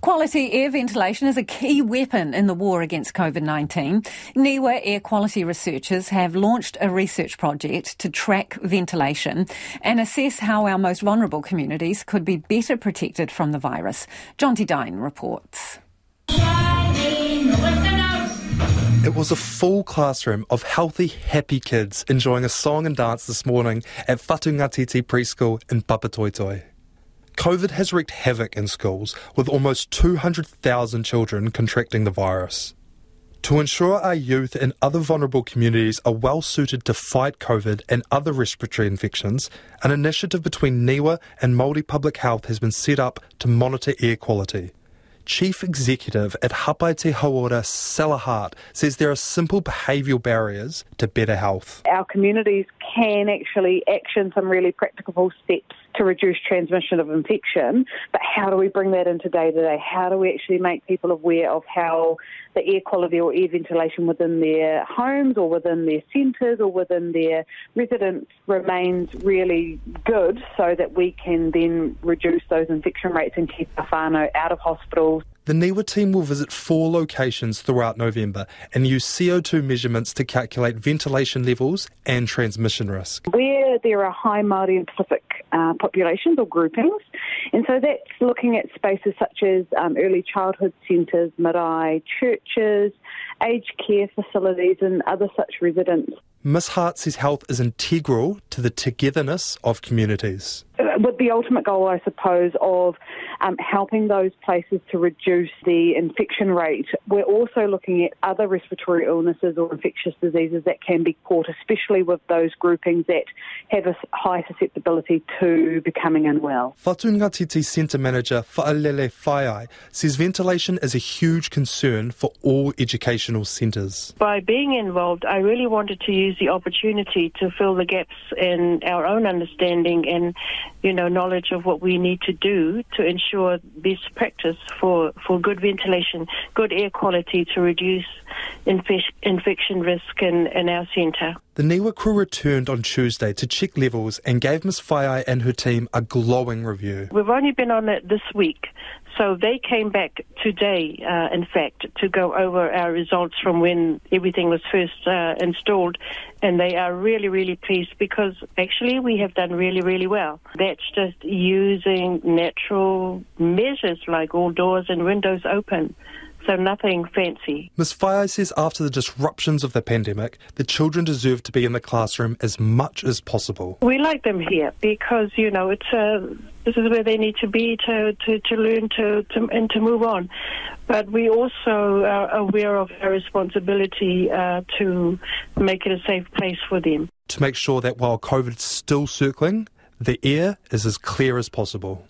Quality air ventilation is a key weapon in the war against COVID 19. NIWA air quality researchers have launched a research project to track ventilation and assess how our most vulnerable communities could be better protected from the virus. Jonty Dine reports. It was a full classroom of healthy, happy kids enjoying a song and dance this morning at Whatungatiti Preschool in Papatoetoe. COVID has wreaked havoc in schools, with almost 200,000 children contracting the virus. To ensure our youth and other vulnerable communities are well suited to fight COVID and other respiratory infections, an initiative between NIWA and Māori Public Health has been set up to monitor air quality. Chief Executive at Hapai Te Hauora, Selah Hart, says there are simple behavioural barriers to better health. Our communities can actually action some really practical steps to reduce transmission of infection, but how do we bring that into day to day? How do we actually make people aware of how the air quality or air ventilation within their homes or within their centres or within their residents remains really good so that we can then reduce those infection rates and keep our whānau out of hospitals the NIWA team will visit four locations throughout November and use CO2 measurements to calculate ventilation levels and transmission risk. Where there are high Māori and Pacific uh, populations or groupings, and so that's looking at spaces such as um, early childhood centres, marae, churches, aged care facilities, and other such residents. Miss Hart says health is integral to the togetherness of communities. With the ultimate goal, I suppose, of um, helping those places to reduce the infection rate. We're also looking at other respiratory illnesses or infectious diseases that can be caught, especially with those groupings that have a high susceptibility to becoming unwell. Whatungatiti Centre Manager Fa'alele Whaiai says ventilation is a huge concern for all educational centres. By being involved, I really wanted to use the opportunity to fill the gaps in our own understanding and you know, knowledge of what we need to do to ensure best practice for, for good ventilation, good air quality to reduce inf- infection risk in, in our centre. The NIWA crew returned on Tuesday to check levels and gave Ms Whaiai and her team a glowing review. We've only been on it this week, so they came back today, uh, in fact, to go over our results from when everything was first uh, installed, and they are really, really pleased because actually we have done really, really well. That's just using natural measures like all doors and windows open so nothing fancy. Ms Whaiai says after the disruptions of the pandemic, the children deserve to be in the classroom as much as possible. We like them here because, you know, it's uh, this is where they need to be to, to, to learn to, to and to move on. But we also are aware of our responsibility uh, to make it a safe place for them. To make sure that while COVID's still circling, the air is as clear as possible.